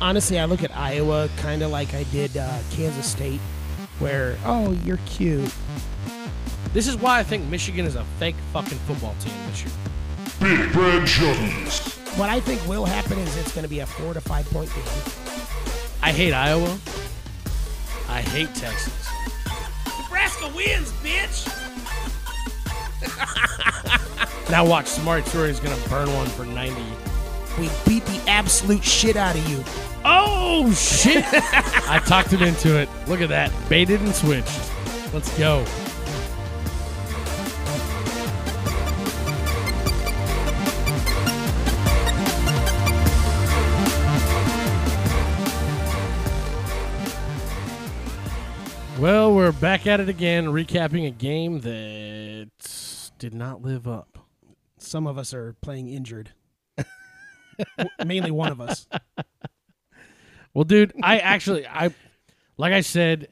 honestly, I look at Iowa kind of like I did uh, Kansas State, where oh, you're cute. This is why I think Michigan is a fake fucking football team this year. Big Red Jones. What I think will happen is it's going to be a four to five point game. I hate Iowa. I hate Texas. Nebraska wins, bitch. Now watch, Smart Story is gonna burn one for 90. We beat the absolute shit out of you. Oh shit! I talked him into it. Look at that. Baited and switched. Let's go. Well, we're back at it again, recapping a game that did not live up. Some of us are playing injured. Mainly one of us. Well, dude, I actually, I, like I said,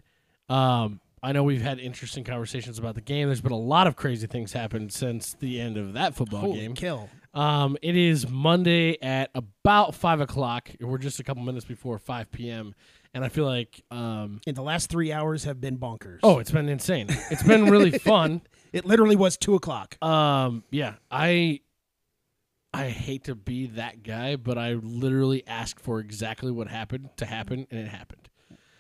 um, I know we've had interesting conversations about the game. There's been a lot of crazy things happen since the end of that football Holy game. kill. Um, it is Monday at about five o'clock. We're just a couple minutes before five p.m. And I feel like, um, And the last three hours have been bonkers. oh, it's been insane. It's been really fun. it literally was two o'clock. Um, yeah, I I hate to be that guy, but I literally asked for exactly what happened to happen, and it happened.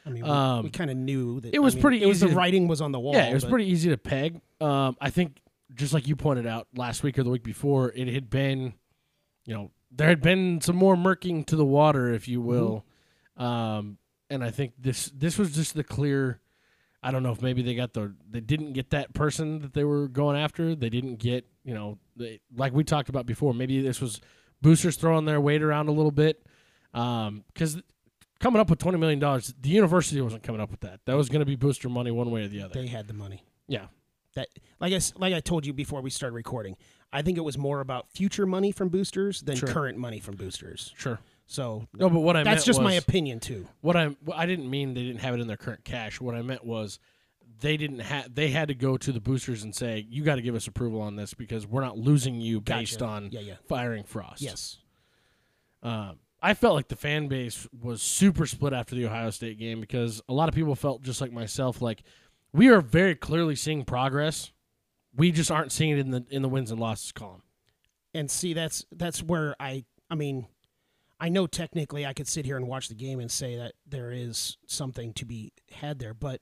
I mean, we, um, we kind of knew that it was I mean, pretty It was easy the to- writing was on the wall. yeah, it was but pretty easy to peg. Um, I think just like you pointed out last week or the week before, it had been, you know, there had been some more murking to the water, if you will. Um, and I think this this was just the clear. I don't know if maybe they got the they didn't get that person that they were going after. They didn't get you know they, like we talked about before. Maybe this was boosters throwing their weight around a little bit um, because coming up with twenty million dollars, the university wasn't coming up with that. That was going to be booster money one way or the other. They had the money. yeah, That, like I like I told you before we started recording, I think it was more about future money from boosters than Sure. current money from boosters. sure. So No, but what I that's just my opinion too. What I what I didn't mean they didn't have it in their current cash. What I meant was they didn't have they had to go to the boosters and say you got to give us approval on this because we're not losing you based on Yeah, yeah. firing Frost. Yes. Um, I felt like the fan base was super split after the Ohio State game because a lot of people felt just like myself, like we are very clearly seeing progress. We just aren't seeing it in the in the wins and losses column. And see, that's that's where I. I mean, I know technically I could sit here and watch the game and say that there is something to be had there, but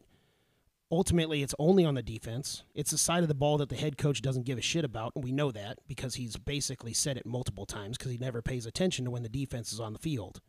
ultimately it's only on the defense. It's the side of the ball that the head coach doesn't give a shit about, and we know that because he's basically said it multiple times because he never pays attention to when the defense is on the field.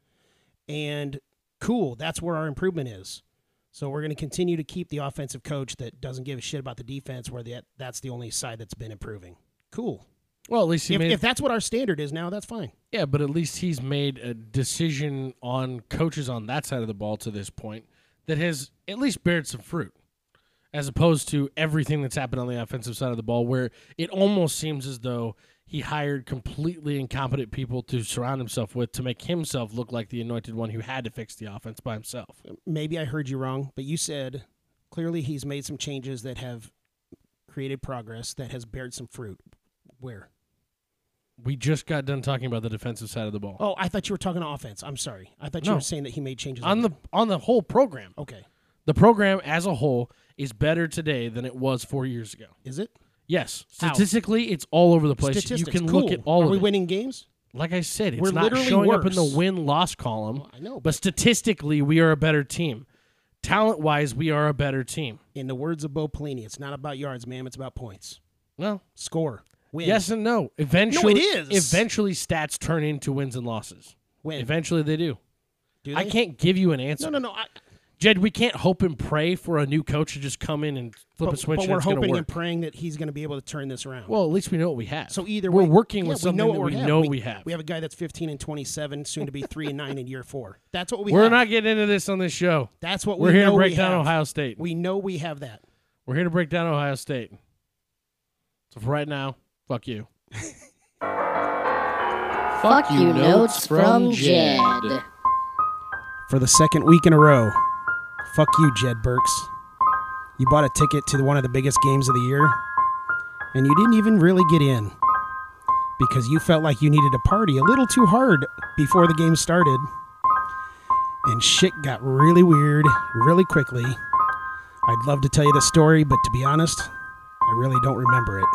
And cool, that's where our improvement is. So we're going to continue to keep the offensive coach that doesn't give a shit about the defense, where the, that's the only side that's been improving. Cool. Well, at least he If, made if that's what our standard is now, that's fine. Yeah, but at least he's made a decision on coaches on that side of the ball to this point that has at least bared some fruit, as opposed to everything that's happened on the offensive side of the ball, where it almost seems as though he hired completely incompetent people to surround himself with to make himself look like the anointed one who had to fix the offense by himself. Maybe I heard you wrong, but you said clearly he's made some changes that have created progress that has bared some fruit. Where? We just got done talking about the defensive side of the ball. Oh, I thought you were talking offense. I'm sorry. I thought you No. were saying that he made changes on the on the whole program, Okay. the program as a whole is better today than it was four years ago. Is it? Yes, How? statistically, it's all over the place. Statistics. You can cool. look at all Are of we it. winning games? Like I said, it's We're not literally showing up in the win loss column. Oh, I know, but statistically, we are a better team. Talent wise, we are a better team. In the words of Bo Pelini, it's not about yards, ma'am. It's about points. Well, Score. Win. yes and no. Eventually, is. Eventually, stats turn into wins and losses. Win. Eventually, they do. Do they? I can't give you an answer. No, no, no. I, Jed, we can't hope and pray for a new coach to just come in and flip but, a switch but we're it's hoping work. and praying that he's going to be able to turn this around. well, at least we know what we have. So either we're way, working yeah, with we something know that we we have. know we, we have. We have a guy that's 15 and 27, soon to be three and nine in year four. That's what we. We're have. not getting into this on this show. That's what We're we here know to break down have. Ohio State. We know we have that. We're here to break down Ohio State. So for right now, fuck you. Fuck you notes from Jed. For the second week in a row, fuck you, Jed Burks. You bought a ticket to one of the biggest games of the year, and you didn't even really get in because you felt like you needed to party a little too hard before the game started. and shit got really weird really quickly. I'd love to tell you the story, but to be honest, I really don't remember it.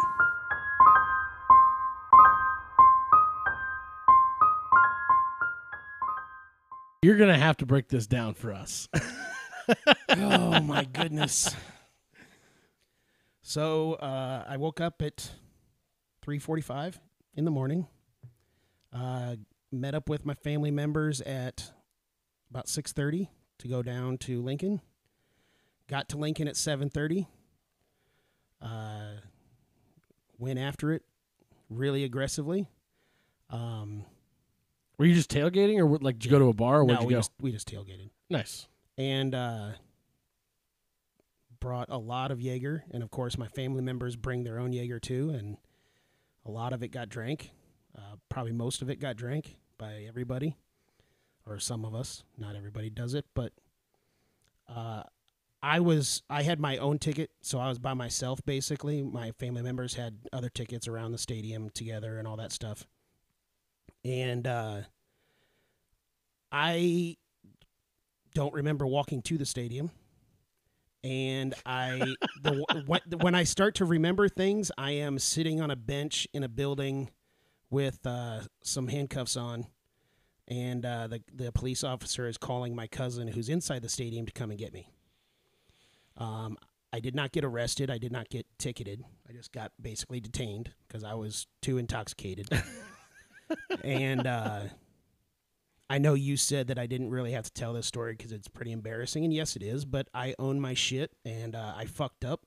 You're gonna have to break this down for us. oh my goodness. So uh, I woke up at 3:45 in the morning. Uh, met up with my family members at about 6:30 to go down to Lincoln. Got to Lincoln at 7:30. Uh, went after it really aggressively. Um, Were you just tailgating, or like did you go to a bar, or where'd no, you we go? just we just tailgated Nice. And uh, brought a lot of Jaeger. And of course, my family members bring their own Jaeger too, and a lot of it got drank. Uh, probably most of it got drank by everybody, or some of us. Not everybody does it, but uh, I was I had my own ticket, so I was by myself basically. My family members had other tickets around the stadium together and all that stuff, and uh, I don't remember walking to the stadium. And I, the, when, when I start to remember things, I am sitting on a bench in a building with uh, some handcuffs on, and uh, the the police officer is calling my cousin who's inside the stadium to come and get me. Um, I did not get arrested. I did not get ticketed. I just got basically detained because I was too intoxicated. and uh, I know you said that I didn't really have to tell this story because it's pretty embarrassing, and yes, it is. But I own my shit, and uh, I fucked up.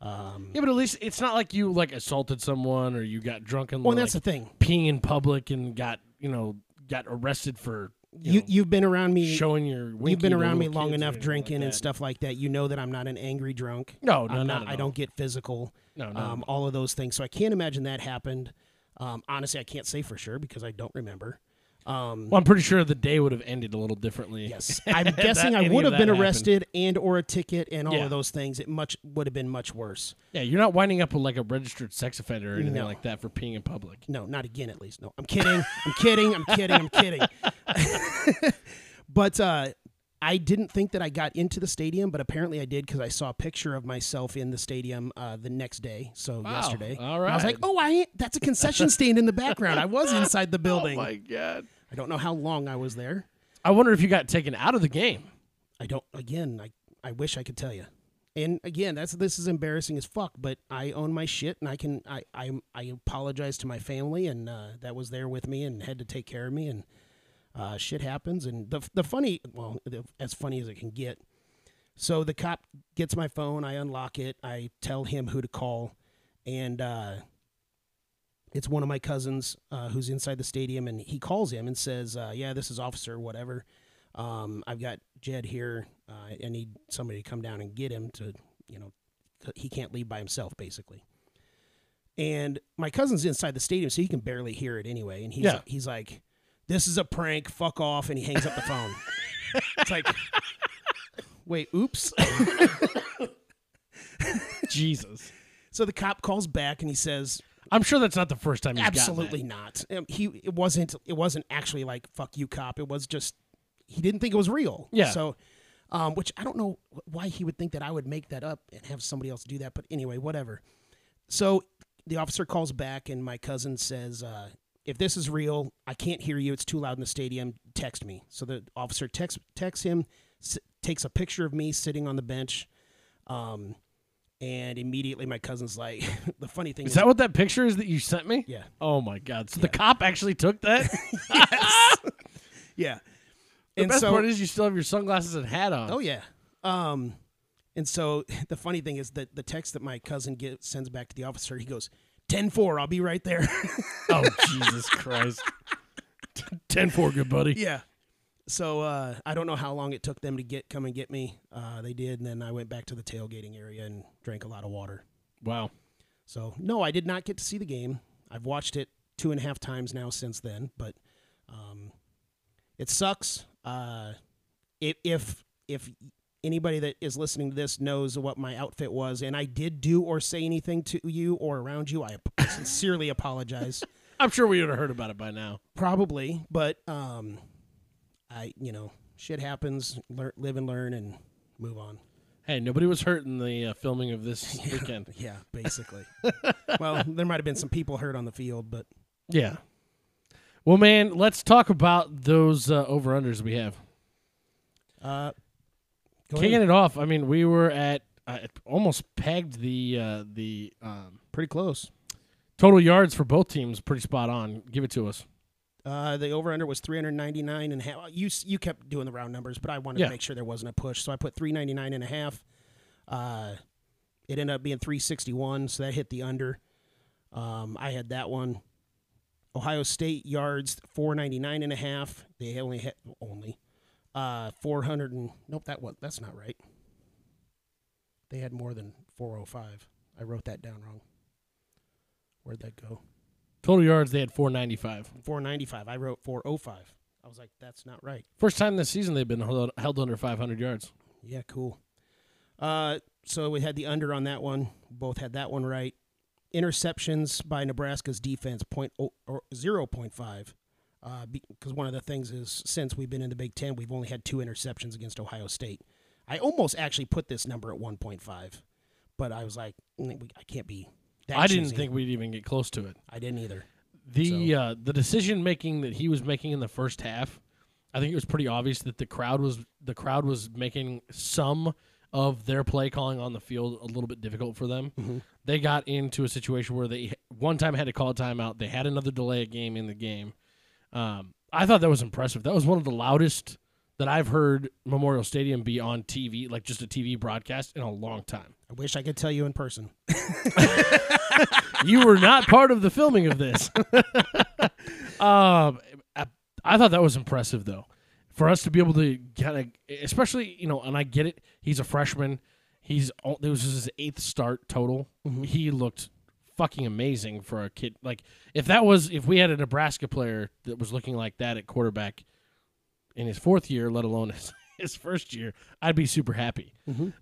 Um, Yeah, but at least it's not like you like assaulted someone or you got drunk and well, like, that's the thing. peeing in public and got you know got arrested for you, You you've been around me. showing your. You've been around me long enough drinking like and stuff like that. You know that I'm not an angry drunk. No, no, I'm not I don't get physical. No, no. um, all of those things. So I can't imagine that happened. Um, honestly, I can't say for sure because I don't remember. Um, well, I'm pretty sure the day would have ended a little differently. yes, I'm guessing I would have been happened. arrested and or a ticket and all Yeah. of those things. It much would have been much worse. Yeah, you're not winding up with like a registered sex offender or anything No. like that for peeing in public. No, not again. At least. No, I'm kidding. I'm kidding. I'm kidding. I'm kidding. but uh, I didn't think that I got into the stadium, but apparently I did because I saw a picture of myself in the stadium uh, the next day. So Wow. yesterday, All And I was like, "Oh, I that's a concession stand in the background. I was inside the building. Oh my god! I don't know how long I was there. I wonder if you got taken out of the game. I don't. Again, I I wish I could tell you. And again, that's this is embarrassing as fuck. But I own my shit, and I can. I I I apologize to my family, and uh, that was there with me and had to take care of me. And uh, shit happens. And the the funny, well, the, as funny as it can get. So the cop gets my phone. I unlock it. I tell him who to call, and uh, it's one of my cousins uh, who's inside the stadium, and he calls him and says, uh, "Yeah, this is officer whatever." um, I've got Jed here. Uh, I need somebody to come down and get him to, you know, he can't leave by himself, basically. And my cousin's inside the stadium, so he can barely hear it anyway. And he's Yeah. he's like, "This is a prank. Fuck off!" And he hangs up the phone. it's like, wait, oops. Jesus, so the cop calls back and he says, I'm sure that's not the first time. He's. "Absolutely not. Um, he it wasn't it wasn't actually like fuck you, cop. It was just he didn't think it was real. Yeah. So, um, which I don't know why he would think that I would make that up and have somebody else do that. But anyway, whatever. So the officer calls back and my cousin says, uh, "If this is real, I can't hear you. It's too loud in the stadium. Text me." So the officer texts texts him, s- takes a picture of me sitting on the bench. Um, and immediately my cousin's like, the funny thing is, Is that what that picture is that you sent me? yeah, Oh my god! So the cop actually took that. yeah. the and best so, part is you still have your sunglasses and hat on. Oh yeah. Um, and so the funny thing is that the text that my cousin get, sends back to the officer, he goes, 10-4, I'll be right there. Oh, Jesus Christ! Ten four, good buddy. yeah. So uh, I don't know how long it took them to get come and get me. Uh, they did, and then I went back to the tailgating area and drank a lot of water. Wow. So no, I did not get to see the game. I've watched it two and a half times now since then, but um, it sucks. Uh, if if if anybody that is listening to this knows what my outfit was, and I did do or say anything to you or around you, I sincerely apologize. I'm sure we would have heard about it by now. Probably, but um, I you know shit happens. Learn, live and learn, and move on. Hey, nobody was hurt in the uh, filming of this weekend. Yeah, basically. well, there might have been some people hurt on the field, but Yeah. Well, man, let's talk about those uh, over unders we have. uh, go Kicking ahead. it off, I mean, we were at uh, almost pegged the uh, the um, pretty close. total yards for both teams pretty spot on. Give it to us. Uh, the over under was 399 and a half. You you kept doing the round numbers, but I wanted Yeah. to make sure there wasn't a push, so I put 399 and a half. Uh, it ended up being 361, so that hit the under. Um, I had that one. Ohio State yards 499 and a half. They only had only uh 400 and nope that was that's not right. They had more than 405. I wrote that down wrong. Where'd that go? Total yards, they had 495. 495. I wrote 405. I was like, that's not right. First time this season they've been held, held under 500 yards. Yeah, cool. Uh, so we had the under on that one. Both had that one right. Interceptions by Nebraska's defense point oh, or zero point five. Uh, because one of the things is since we've been in the Big Ten, we've only had two interceptions against Ohio State. I almost actually put this number at one point five, but I was like, "Mm, I can't be. That I didn't choosy." think we'd even get close to it. I didn't either. The uh, the decision making that he was making in the first half, I think it was pretty obvious that the crowd was the crowd was making some of their play calling on the field a little bit difficult for them. They got into a situation where they one time had to call a timeout. They had another delay a game in the game. Um, I thought that was impressive. That was one of the loudest that I've heard Memorial Stadium be on TV, like just a TV broadcast, in a long time. I wish I could tell you in person. you were not part of the filming of this. um, I, I thought that was impressive, though, for us to be able to kind of, especially you know, and I get it. He's a freshman. He's it was his eighth start total. He looked fucking amazing for a kid. Like if that was if we had a Nebraska player that was looking like that at quarterback in his fourth year, let alone his, his first year, I'd be super happy.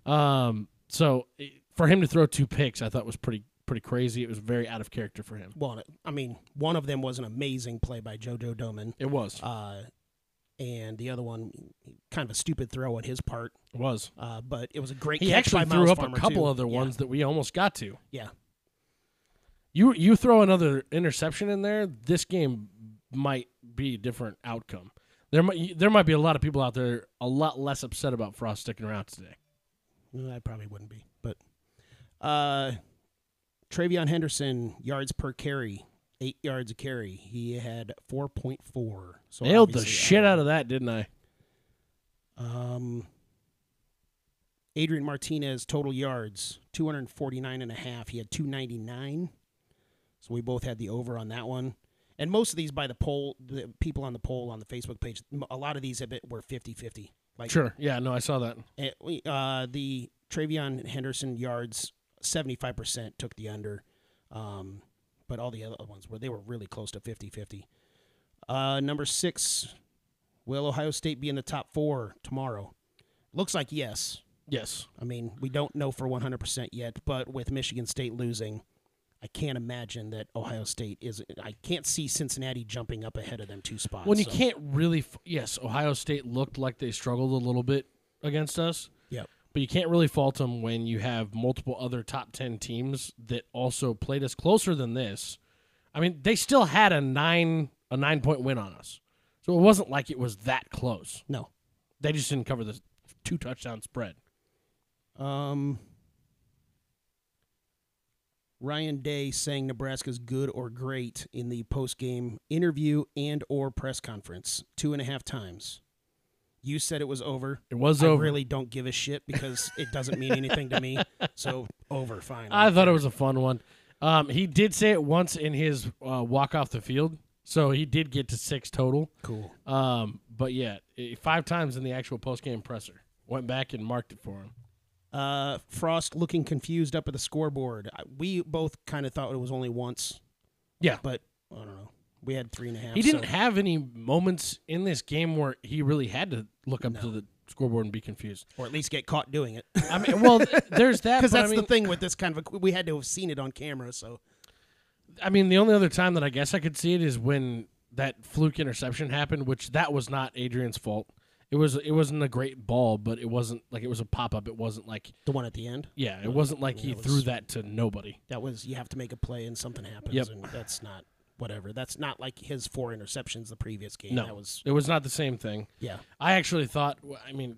Um, so for him to throw two picks, I thought was pretty pretty crazy. It was very out of character for him. Well, I mean, one of them was an amazing play by JoJo Domann. It was. uh, and the other one, kind of a stupid throw on his part. It was. Uh, but it was a great. He catch actually threw Miles up Farmer, a couple too. other Yeah, ones that we almost got to. Yeah, You you throw another interception in there, this game might be a different outcome. There might there might be a lot of people out there a lot less upset about Frost sticking around today. Well, I probably wouldn't be. But uh, TreVeyon Henderson yards per carry, eight yards a carry. He had four point four. So Nailed the shit uh, out of that, didn't I? Um, Adrian Martinez total yards 249 and a half. He had 299. So we both had the over on that one. And most of these by the poll, the people on the poll on the Facebook page, a lot of these have been, were 50-50. Like Sure. Yeah, no, I saw that. eh, uh, the TreVeyon Henderson yards 75% took the under. Um, but all the other ones were they were really close to 50-50. Uh, number 6 Will Ohio State be in the top 4 tomorrow? Looks like yes. Yes. I mean, we don't know for 100% yet, but with Michigan State losing, I can't imagine that Ohio State is. I can't see Cincinnati jumping up ahead of them two spots. When you so- can't really, f- yes, Ohio State looked like they struggled a little bit against us, Yep. but you can't really fault them when you have multiple other top 10 teams that also played us closer than this. I mean, they still had a nine a nine point win on us, so it wasn't like it was that close. No. They just didn't cover the two touchdown spread. Um, Ryan Day saying Nebraska's good or great in the post-game interview and or press conference two and a half times. You said it was over. It was I over. really don't give a shit because it doesn't mean anything to me. So over, fine. I thought it was a fun one. Um, he did say it once in his uh, walk off the field, so he did get to six total. cool. Um, but yeah, five times in the actual post game presser. Went back and marked it for him. Uh, Frost looking confused up at the scoreboard. We both kind of thought it was only once, Yeah, but I don't know. We had three and a half. he didn't so- have any moments in this game where he really had to look up to the scoreboard and be confused. or at least get caught doing it. I mean, well, there's that. Because that's I mean, the thing with this kind of. A, we had to have seen it on camera. So I mean, the only other time that I guess I could see it is when that fluke interception happened, which that was not Adrian's fault. It was it wasn't a great ball, but it wasn't like it was a pop up. It wasn't like The one at the end. yeah, it wasn't like he threw was- that to nobody. That was you have to make a play and something happens, Yep. and that's not whatever. That's not like his four interceptions the previous game. No, That was it was not the same thing. yeah. I actually thought. I mean,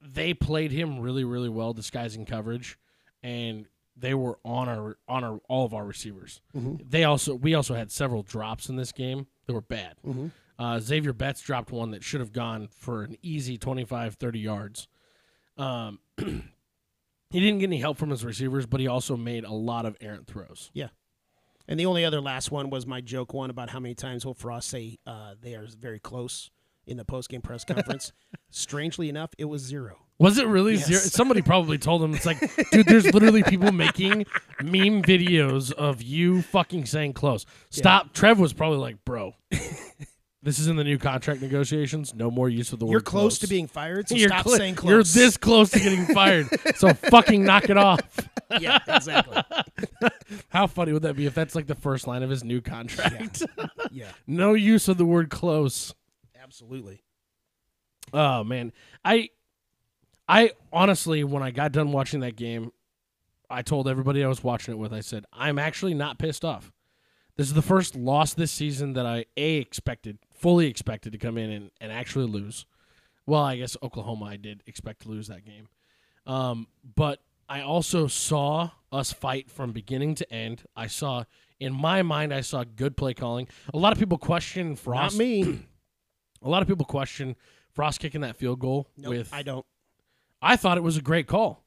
they played him really, really well, disguising coverage, and they were on our on our all of our receivers. Mm-hmm. They also we also had several drops in this game that were bad. Mm-hmm. Uh, Zavier Betts dropped one that should have gone for an easy 25, 30 yards. Um, he didn't get any help from his receivers, but he also made a lot of errant throws. Yeah. And the only other last one was my joke one about how many times will Frost say uh, they are very close in the post game press conference. Strangely enough, it was zero. Was it really Yes. zero? Somebody probably told him it's like, dude, there's literally people making meme videos of you fucking saying close. Stop. Trev was probably like, bro, this is in the new contract negotiations. No more use of the word You're close, to being fired, so stop cli- saying close. You're this close to getting fired. so fucking knock it off. yeah, exactly. How funny would that be if that's like the first line of his new contract? Yeah, no use of the word close. absolutely. Oh man, I, I honestly, when I got done watching that game, I told everybody I was watching it with, I said, I'm actually not pissed off. This is the first loss this season that I a expected, fully expected to come in and, and actually lose. Well, I guess Oklahoma I did expect to lose that game, um, but I also saw us fight from beginning to end. I saw, in my mind, I saw good play calling. A lot of people question Frost. Not me. A lot of people question Frost kicking that field goal Nope, with. I don't. I thought it was a great call.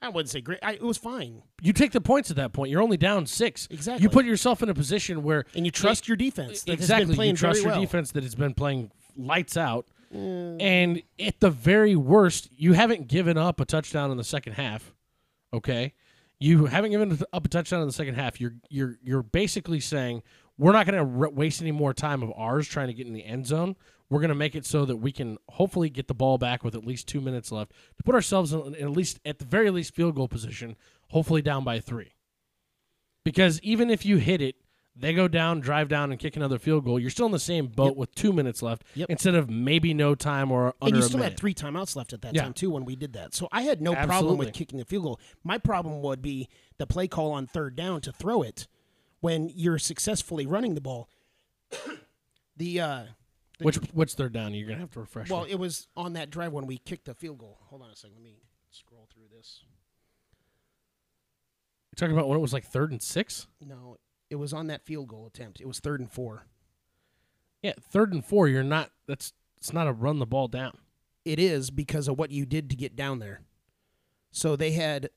I wouldn't say great. I, it was fine, You take the points at that point. You're only down six. Exactly. You put yourself in a position where and you trust your defense. That exactly has been playing you trust your well. defense that has been playing lights out. Mm. And at the very worst, you haven't given up a touchdown in the second half. Okay, you haven't given up a touchdown in the second half. You're you're you're basically saying we're not going to waste any more time of ours trying to get in the end zone. We're going to make it so that we can hopefully get the ball back with at least two minutes left to put ourselves in, in at least at the very least field goal position. Hopefully down by three. Because even if you hit it, they go down, drive down, and kick another field goal. You're still in the same boat Yep. with two minutes left Yep. instead of maybe no time or under And you still had three timeouts left at that Yeah. time too when we did that. So I had no problem with kicking the field goal. My problem would be the play call on third down to throw it when you're successfully running the ball. the uh Which which third down? You're gonna have to refresh. well, me. it was on that drive when we kicked the field goal. Hold on a second. Let me scroll through this. You're talking about when it was like third and six. No, it was on that field goal attempt. It was third and four. Yeah, third and four. You're not. That's it's not a run the ball down. It is because of what you did to get down there. So they had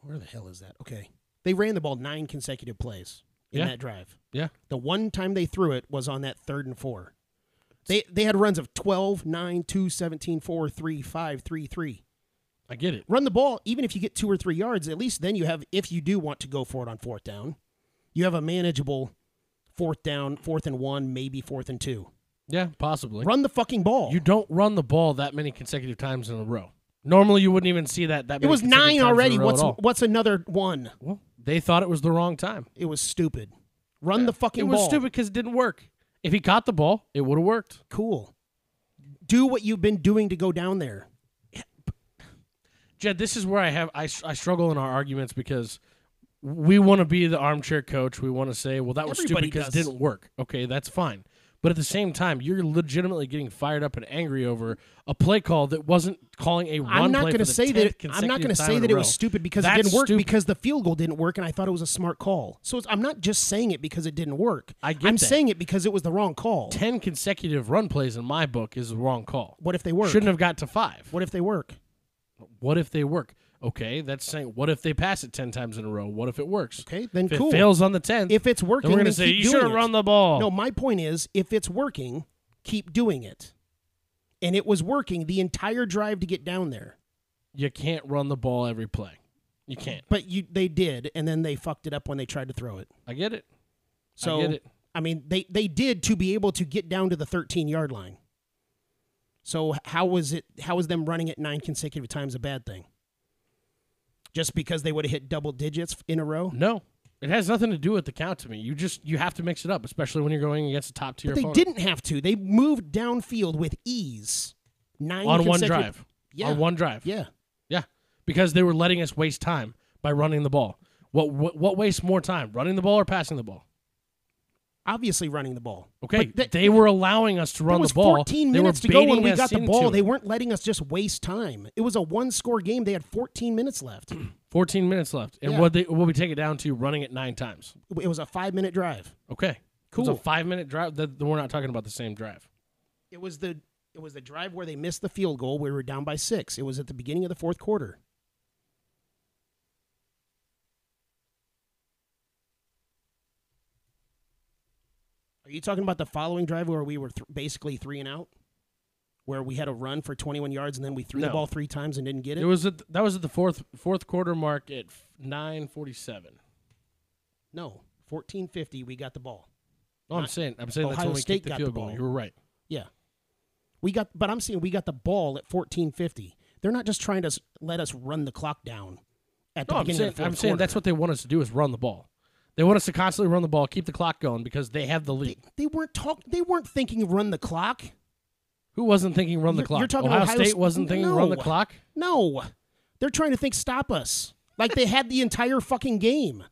where the hell is that? Okay. They ran the ball nine consecutive plays in Yeah. that drive. Yeah, The one time they threw it was on that third and four. They they had runs of 12, 9, 2, 17, 4, 3, 5, 3, 3. I get it. Run the ball, even if you get two or three yards, at least then you have, if you do want to go for it on fourth down, you have a manageable fourth down, fourth and one, maybe fourth and two. Yeah, possibly. Run the fucking ball. You don't run the ball that many consecutive times in a row. Normally, you wouldn't even see that. That it was nine already. What's what's another one? Well, they thought it was the wrong time. It was stupid. Run the fucking ball. It was ball. stupid because it didn't work. If he caught the ball, it would have worked. Cool. Do what you've been doing to go down there. Jed, this is where I have I, I struggle in our arguments because we want to be the armchair coach. We want to say, well, that was Everybody stupid because does. it didn't work. Okay, that's fine. But at the same time, you're legitimately getting fired up and angry over a play call that wasn't calling a run I'm not going to say that. I'm not going to say that it was stupid because That's it didn't work stupid. because the field goal didn't work and I thought it was a smart call. So it's, I'm not just saying it because it didn't work. I get I'm that. saying it because it was the wrong call. ten consecutive run plays in my book is the wrong call. What if they work? Shouldn't have got to five. What if they work? What if they work? Okay, that's saying. What if they pass it ten times in a row? What if it works? Okay, then If cool. it fails on the tenth, if it's working, we're gonna say you should have run the ball. No, my point is, if it's working, keep doing it. And it was working the entire drive to get down there. you can't run the ball every play. You can't. But you, they did, and then they fucked it up when they tried to throw it. I get it. So I get it. I mean, they they did to be able to get down to the 13 yard line. So how was it? How was them running it nine consecutive times a bad thing? Just because they would have hit double digits in a row? No, It has nothing to do with the count to me. You just you have to mix it up, especially when you're going against a top tier But they opponent. didn't have to. They moved downfield with ease. Nine on one drive. Yeah. On one drive. Yeah. Yeah, because they were letting us waste time by running the ball. What what, what wastes more time, running the ball or passing the ball? Obviously running the ball. Okay, th- they were allowing us to run was the ball. 14 minutes to go when we got the ball. They weren't letting us just waste time. It was a one-score game. They had 14 minutes left. 14 minutes left, and Yeah. what they what we take it down to running it nine times. it was a five-minute drive. Okay, It Cool. was a five minute drive. That we're not talking about the same drive. It was the it was the drive where they missed the field goal. We were down by six. It was at the beginning of the fourth quarter. Are you talking about the following drive where we were th- basically three and out, where we had a run for 21 yards and then we threw the ball three times and didn't get it? It was at, that was at the fourth fourth quarter mark at nine forty seven. no, 14:50. We got the ball. No, I'm saying I'm saying that's Ohio when we State kicked the got field the goal. ball. You were right. Yeah. We got, but I'm saying we got the ball at 14:50. They're not just trying to let us run the clock down at the No, I'm beginning saying, of the fourth I'm saying that's what they want us to do is run the ball. They want us to constantly run the ball, keep the clock going because they have the they, lead. they weren't talk. They weren't thinking run the clock. Who wasn't thinking run the You're- clock? you're talking Ohio Ohio State St- wasn't thinking run the clock. No, they're trying to think stop us. Like they had the entire fucking game.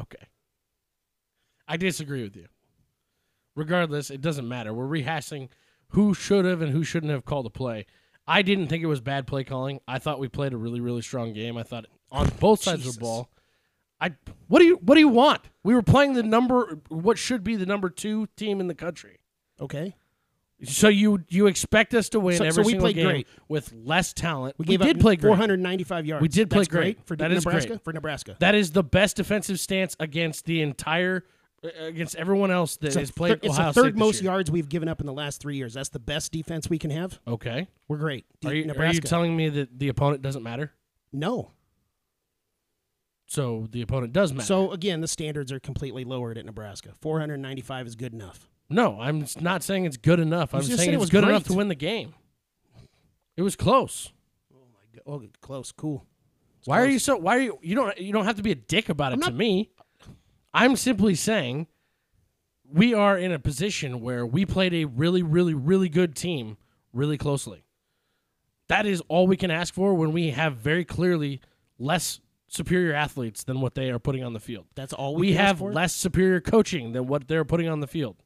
Okay. I disagree with you. Regardless, it doesn't matter. We're rehashing who should have and who shouldn't have called a play. I didn't think it was bad play calling. I thought we played a really, really strong game. I thought on both sides of the ball. I what do you what do you want? We were playing the number what should be the number two team in the country. Okay, So you you expect us to win So- so every we single played game great. with less talent. we gave did play great. 495 yards. We did play That's great. for That Nebraska. great. For Nebraska, That is the best defensive stance against the entire uh, against everyone else that it's, has played thir- it's Ohio the State third this most yards we've given up in the last three years. That's the best defense we can have. Okay. We're great. Are you, are you telling me that the opponent doesn't matter? no. So the opponent does matter. So again, the standards are completely lowered at Nebraska. 495 is good enough. no, I'm not saying it's good enough. You I'm saying it was good enough to win the game. It was close. Oh, my god! Oh, close, cool. It's why are you so? Why are you? You don't. You don't have to be a dick about it I'm to me. I'm simply saying we are in a position where we played a really, really, really good team really closely. That is all we can ask for when we have very clearly less superior athletes than what they are putting on the field. That's all we, we have less superior coaching than what they're putting on the field.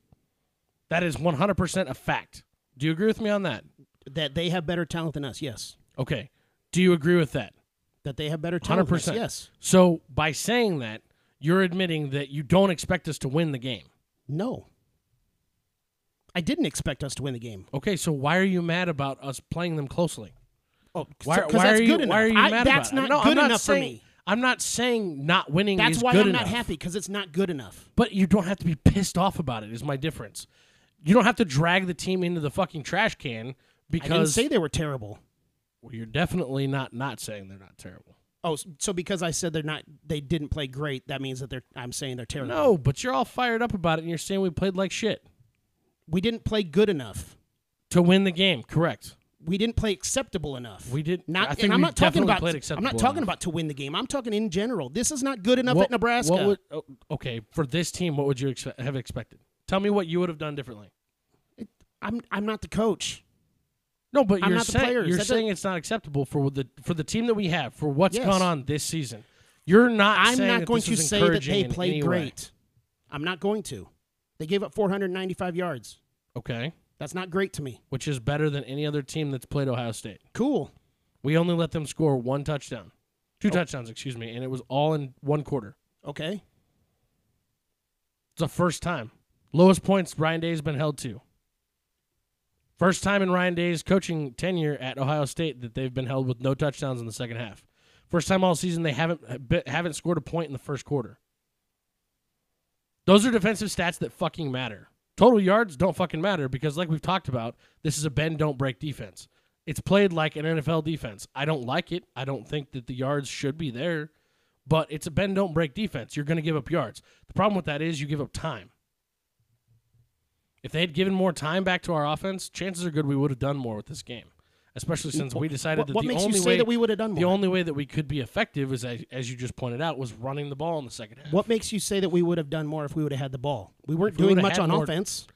That is 100% a fact. Do you agree with me on that? that they have better talent than us. Yes, Okay. Do you agree with that? that they have better talent. than us, 100%. Yes. So, by saying that, you're admitting that you don't expect us to win the game. No. I didn't expect us to win the game. Okay, so why are you mad about us playing them closely? Oh, Why, why are you, good enough. why are you I- mad that's about it? not No, good not enough saying, for me. I'm not saying not winning That's is why good I'm enough. not happy because it's not good enough. But you don't have to be pissed off about it. Is my difference. You don't have to drag the team into the fucking trash can because I didn't say they were terrible. well, you're definitely not not saying they're not terrible. Oh, so because I said they're not, they didn't play great. That means that they're. I'm saying they're terrible. No, but you're all fired up about it, and you're saying we played like shit we didn't play good enough. to win the game. Correct. We didn't play acceptable enough. We did. Not, I think and I'm not talking about. I'm not talking enough. about to win the game. I'm talking in general. This is not good enough What- at Nebraska. What would, oh, okay, for this team, what would you ex- have expected? Tell me what you would have done differently. I'm. I'm not the coach. No, but I'm you're not the saying you're That saying it's not acceptable for the for the team that we have for what's Yes. gone on this season. You're not. I'm not going to say that they played any way. great. I'm not going to. They gave up 495 yards. Okay, That's not great to me. which is better than any other team that's played Ohio State. Cool. We only let them score one touchdown, Oh. two touchdowns, excuse me, and it was all in one quarter. Okay. It's the first time. Lowest points Ryan Day's been held to. First time in Ryan Day's coaching tenure at Ohio State that they've been held with no touchdowns in the second half. First time all season they haven't haven't scored a point in the first quarter. Those are defensive stats that fucking matter. Total yards don't fucking matter because, like we've talked about, this is a bend don't break defense. It's played like an NFL defense. I don't like it. I don't think that the yards should be there, but it's a bend don't break defense. You're going to give up yards. The problem with that is you give up time. If they had given more time back to our offense, chances are good we would have done more with this game. Especially since we decided that what the makes only you say way that we would have done the more? only way that we could be effective is as, as you just pointed out was running the ball in the second half. what makes you say that we would have done more if we would have had the ball? We weren't we doing much on more- offense.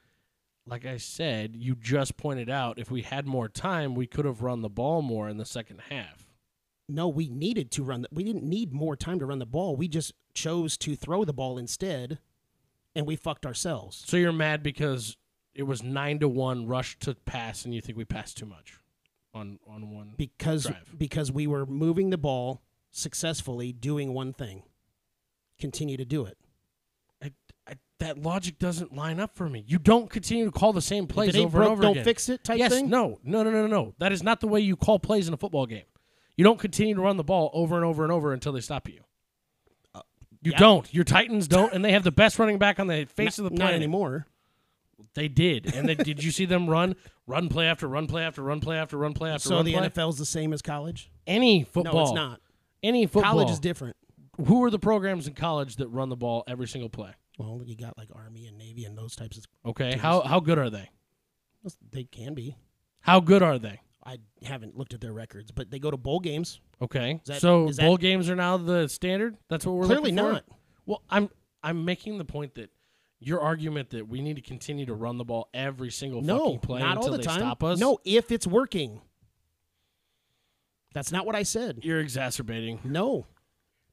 Like I said, you just pointed out if we had more time, we could have run the ball more in the second half. No, we needed to run. The, we didn't need more time to run the ball. We just chose to throw the ball instead, and we fucked ourselves. So you're mad because it was nine to one rush to pass, and you think we passed too much on on one. because Drive. because we were moving the ball successfully, doing one thing. Continue to do it. I, I, that logic doesn't line up for me. You don't continue to call the same plays it ain't over broke, and over don't again. fix it. Type yes, thing. no, no, no, no, no, no. That is not the way you call plays in a football game. You don't continue to run the ball over and over and over until they stop you. Uh, you yeah. don't. Your Titans don't, and they have the best running back on the face Not- of the not planet. anymore. They did, and they, did you see them run, run play after run play after run play after run play after So run the play? NFL's the same as college. Any football, No, it's not. Any football. College is different. Who are the programs in college that run the ball every single play? Well, you got like Army and Navy and those types of. Okay, Teams. how how good are they? They can be. How good are they? I haven't looked at their records, but they go to bowl games. Okay, that- so is that- bowl games are now the standard. That's what we're Clearly not. Well, I'm I'm making the point that your argument that we need to continue to run the ball every single No, fucking play not until all the they time. stop us. No, if it's working. That's not what I said. you're exacerbating. No.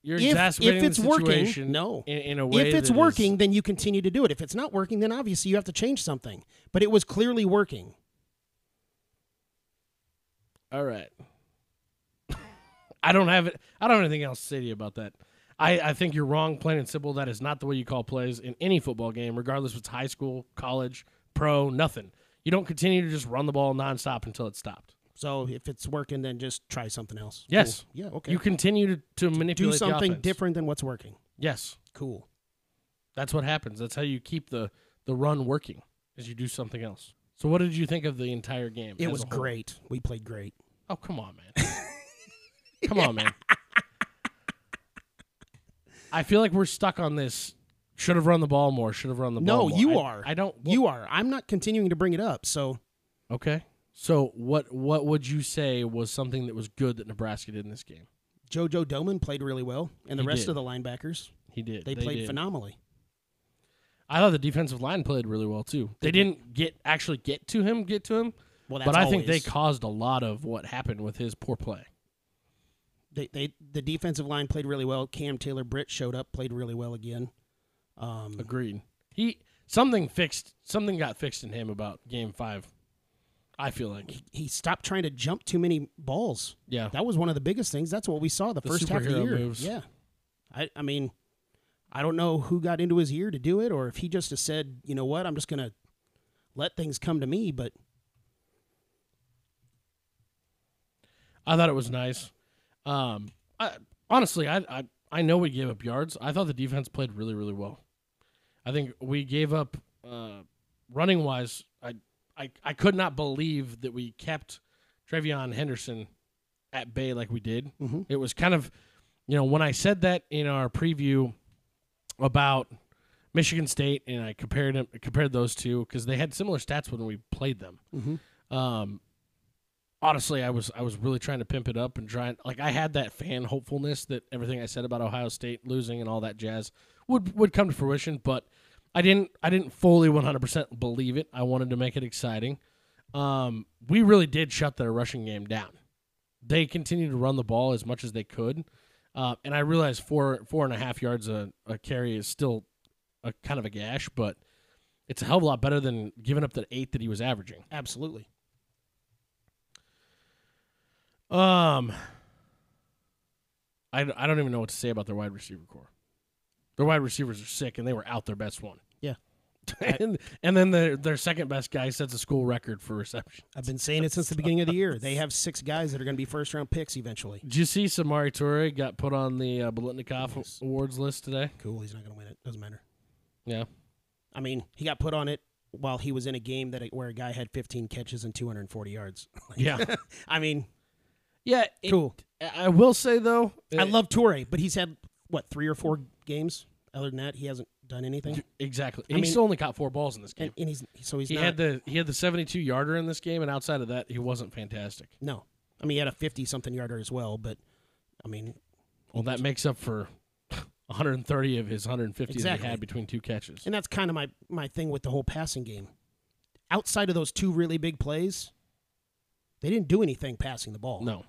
You're If, exacerbating if it's the working, situation. no. in, in a way If it's that is- working, then you continue to do it. If it's not working, then obviously you have to change something. But it was clearly working. all right. I don't have it. I don't have anything else to say to you about that. I, I think you're wrong, plain and simple. That is not the way you call plays in any football game, regardless if it's high school, college, pro, nothing. You don't continue to just run the ball nonstop until it's stopped. So if it's working, then just try something else. Yes. Cool. Yeah. Okay. You continue to, to do manipulate the something different than what's working. Yes, Cool. that's what happens. That's how you keep the the run working. Is you do something else. So what did you think of the entire game? It was great. We played great. Oh come on, man. come on, man. I feel like we're stuck on this. Should have run the ball more. Should have run the No, ball. more. you I- are. I don't. You are. I'm not continuing to bring it up. So Okay. So what what would you say was something that was good that Nebraska did in this game? JoJo Domann played really well, and the He rest did. of the linebackers He did. they, played did. phenomenally. I thought the defensive line played really well too. They didn't get actually get to him, get to him, Well, that's but I think they caused a lot of what happened with his poor play. They, they the defensive line played really well. Cam Taylor Britt showed up, played really well again. Um, Agreed. He something fixed. Something got fixed in him about Game Five. I feel like. he stopped trying to jump too many balls. Yeah. That was one of the biggest things. That's what we saw the, The first half of the year. moves. Yeah, I I mean, I don't know who got into his ear to do it, or if he just has said, you know what, I'm just gonna let things come to me. But I thought it was nice. Um, I, honestly, I, I I know we gave up yards. I thought the defense played really really well. I think we gave up uh, running wise. I, I I could not believe that we kept TreVeyon Henderson at bay like we did. Mhm. It was kind of, you know, when I said that in our preview about Michigan State, and I compared them, compared those two because they had similar stats when we played them. Um, honestly, I was I was really trying to pimp it up and trying like I had that fan hopefulness that everything I said about Ohio State losing and all that jazz would would come to fruition, but I didn't I didn't fully 100% believe it. I wanted to make it exciting. Um, we really did shut their rushing game down. They continued to run the ball as much as they could, uh, and I realized four four and a half yards a, a carry is still a kind of a gash, but it's a hell of a lot better than giving up the eight that he was averaging. absolutely, Um, I, I don't even know what to say about their wide receiver core. Their wide receivers are sick, and they were out their best one. Yeah. and, and then their their second best guy sets a school record for reception. I've been saying it since the beginning of the year. They have six guys that are going to be first round picks eventually. Did you see Samori Toure got put on the uh, Biletnikoff awards list today? Cool. He's not going to win it. Doesn't matter. Yeah. I mean, he got put on it while he was in a game that where a guy had 15 catches and 240 yards. Yeah. I mean, Yeah. it- cool. I will say though, I uh, love Toure, but he's had what three or four games. Other than that, he hasn't done anything. Exactly. I he mean- still only caught four balls in this game. And, and he's so he's he not. had the he had the 72 yarder in this game, and outside of that, he wasn't fantastic. no, I mean he had a fifty something yarder as well, but I mean Well, that makes up for 130 of his 150 that Exactly. he had between two catches. And that's kind of my my thing with the whole passing game. Outside of those two really big plays, they didn't do anything passing the ball. No.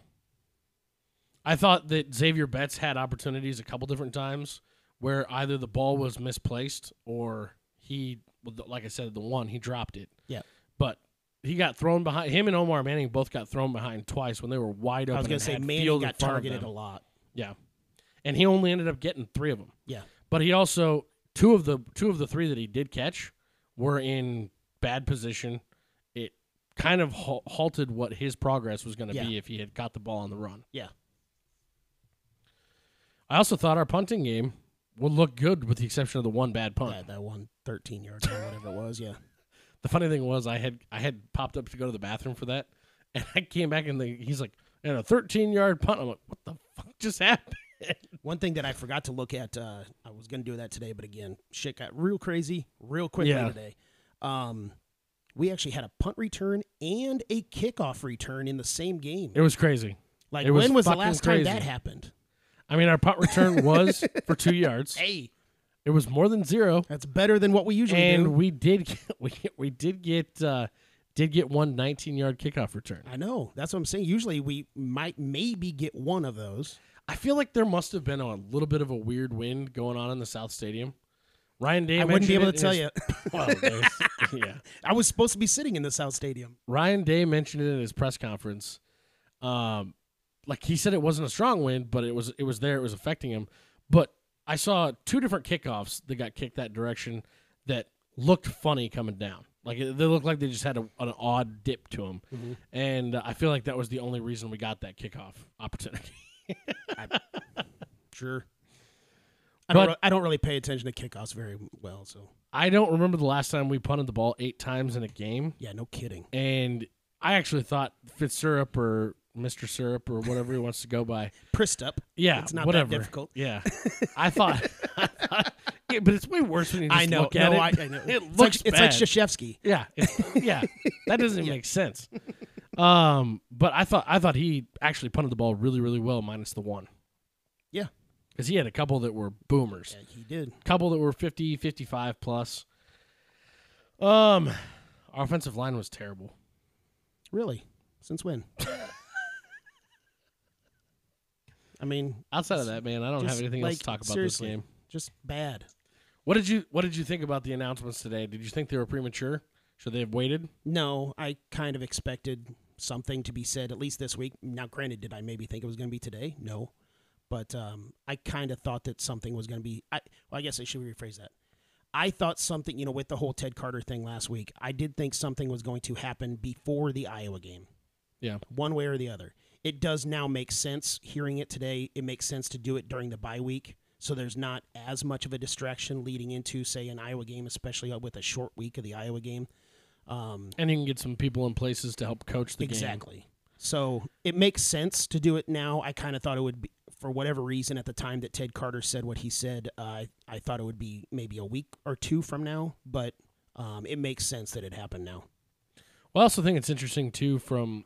I thought that Zavier Betts had opportunities a couple different times where either the ball was misplaced or he, like I said, the one he dropped it. Yeah. But he got thrown behind. Him and Omar Manning both got thrown behind twice when they were wide open. I was going to say Manning got targeted a lot. Yeah, and he only ended up getting three of them. Yeah. But he also two of the two of the three that he did catch were in bad position. It kind of halted what his progress was going to Yeah. be if he had got the ball on the run. Yeah. I also thought our punting game would look good with the exception of the one bad punt. Yeah, that one 13 yards or whatever it was. Yeah. The funny thing was I had I had popped up to go to the bathroom for that, and I came back and the, he's like, and a 13 yard punt. I'm like, what the fuck just happened? One thing that I forgot to look at, uh, I was going to do that today, but again, shit got real crazy real quickly Yeah. today. Um, we actually had a punt return and a kickoff return in the same game. It was crazy. Like, it when was the fucking last time that happened? I mean, our punt return was for two yards. Hey, It was more than zero, that's better than what we usually and do. we did get, we we did get uh, did get one 19 yard kickoff return. I know. That's what I'm saying. Usually we might maybe get one of those. I feel like there must have been a little bit of a weird wind going on in the South Stadium. Ryan Day I wouldn't be able to tell his- you. Well, yeah. I was supposed to be sitting in the South Stadium. Ryan Day mentioned it in his press conference. Um, like he said, it wasn't a strong wind, but it was it was there. It was affecting him. But I saw two different kickoffs that got kicked that direction that looked funny coming down. Like it- they looked like they just had a, an odd dip to them, and uh, I feel like that was the only reason we got that kickoff opportunity. Sure. I don't, re- I don't really pay attention to kickoffs very well, so I don't remember the last time we punted the ball eight times in a game, yeah, no kidding. and I actually thought Fitzsyrup or Mister Syrup or whatever he wants to go by Przystup. Yeah, It's not that whatever. difficult. Yeah, I thought, I thought- yeah, but it's way worse when you just I know. look at no, it. I, I know. It it's looks like, it's like. Krzyzewski. yeah, yeah, that doesn't even make sense. Um, but I thought I thought he actually punted the ball really, really well, minus the one, Yeah. because he had a couple that were boomers, Yeah, he did. couple that were 50, 55 plus. Um, our offensive line was terrible. Really? Since when? I mean, Outside of that, man, I don't have just, anything else to talk about this game. just bad. What did you What did you think about the announcements today? Did you think they were premature? Should they have waited? No, I kind of expected something to be said at least this week. Now, granted, did I maybe think it was going to be today? No, but um, I kind of thought that something was going to be. I, well, I guess I should rephrase that. I thought something, you know, with the whole Ted Carter thing last week, I did think something was going to happen before the Iowa game. Yeah. one way or the other. It does now make sense hearing it today. It makes sense to do it during the bye week, so there's not as much of a distraction leading into, say, an Iowa game, especially with a short week of the Iowa game. Um, And you can get some people in places to help coach the game. exactly. So it makes sense to do it now. I kind of thought it would be, for whatever reason, at the time that Ted Carter said what he said, uh, I, I thought it would be maybe a week or two from now, but um, it makes sense that it happened now. Well, I also think it's interesting too, from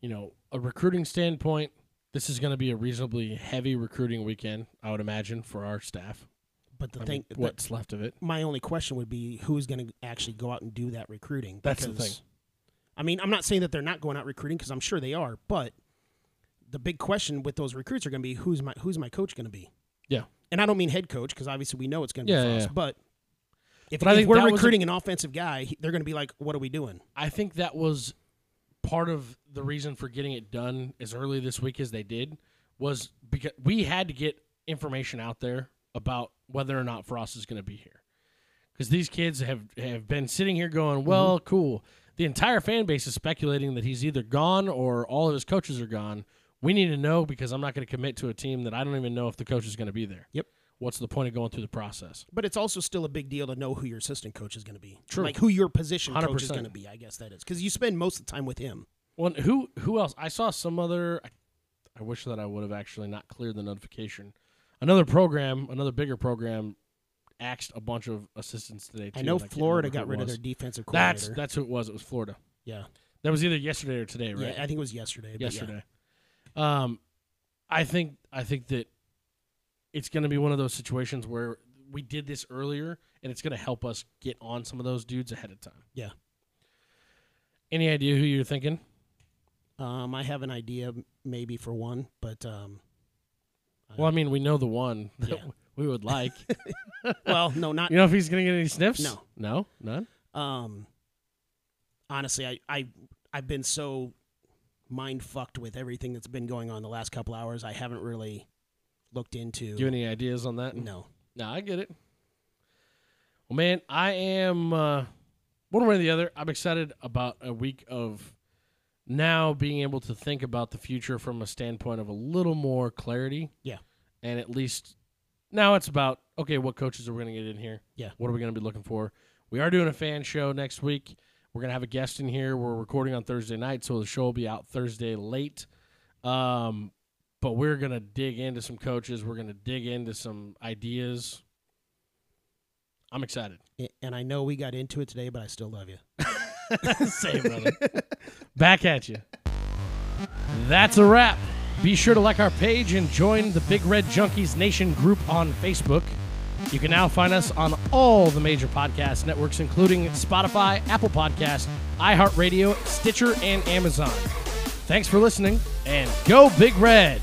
you know a recruiting standpoint. This is going to be a reasonably heavy recruiting weekend, I would imagine, for our staff. But the I thing, mean, what's left of it? my only question would be who's going to actually go out and do that recruiting. That's the thing. I mean, I'm not saying that they're not going out recruiting because I'm sure they are, but the big question with those recruits are going to be who's my who's my coach going to be? Yeah. And I don't mean head coach because obviously we know it's going to be Yeah, Frost, yeah. but if, But if we're was a- recruiting an offensive guy, they're going to be like, "What are we doing?" I think that was part of the reason for getting it done as early this week as they did was because we had to get information out there about whether or not Frost is going to be here. Because these kids have, have been sitting here going, mm-hmm. well, cool. The entire fan base is speculating that he's either gone or all of his coaches are gone. We need to know because I'm not going to commit to a team that I don't even know if the coach is going to be there. Yep. What's the point of going through the process? But it's also still a big deal to know who your assistant coach is going to be. True. Like who your position coach is going to be. I guess that is because you spend most of the time with him. Well, who who else? I saw some other. I, I wish that I would have actually not cleared the notification. Another program, another bigger program, axed a bunch of assistants today. Too, I know Florida got rid of their defensive coordinator. That's that's who it was. It was Florida. yeah, That was either yesterday or today, right? yeah. I think it was yesterday. but yeah. yesterday. Um, I think I think that it's going to be one of those situations where we did this earlier, and it's going to help us get on some of those dudes ahead of time. Yeah. Any idea who you're thinking? Um, I have an idea maybe for one, but um, Well, I mean, we know the one that Yeah. we would like. well, no, not you know if he's going to get any sniffs? No. no, none. um. Honestly, I I I've been so mind fucked with everything that's been going on the last couple hours. I haven't really looked into. Do you have any ideas on that? no, No, I get it. Well, man, I am uh, one way or the other. I'm excited about a week of now being able to think about the future from a standpoint of a little more clarity. Yeah. And at least now it's about okay, what coaches are we going to get in here? Yeah. What are we going to be looking for? We are doing a fan show next week. We're going to have a guest in here. We're recording on Thursday night, so the show will be out Thursday late. Um, but we're going to dig into some coaches. We're going to dig into some ideas. I'm excited. And I know we got into it today, but I still love you. Same, brother. Back at you. That's a wrap. Be sure to like our page and join the Big Red Junkies Nation group on Facebook. You can now find us on all the major podcast networks, including Spotify, Apple Podcast, iHeartRadio, Stitcher, and Amazon. Thanks for listening, and go Big Red!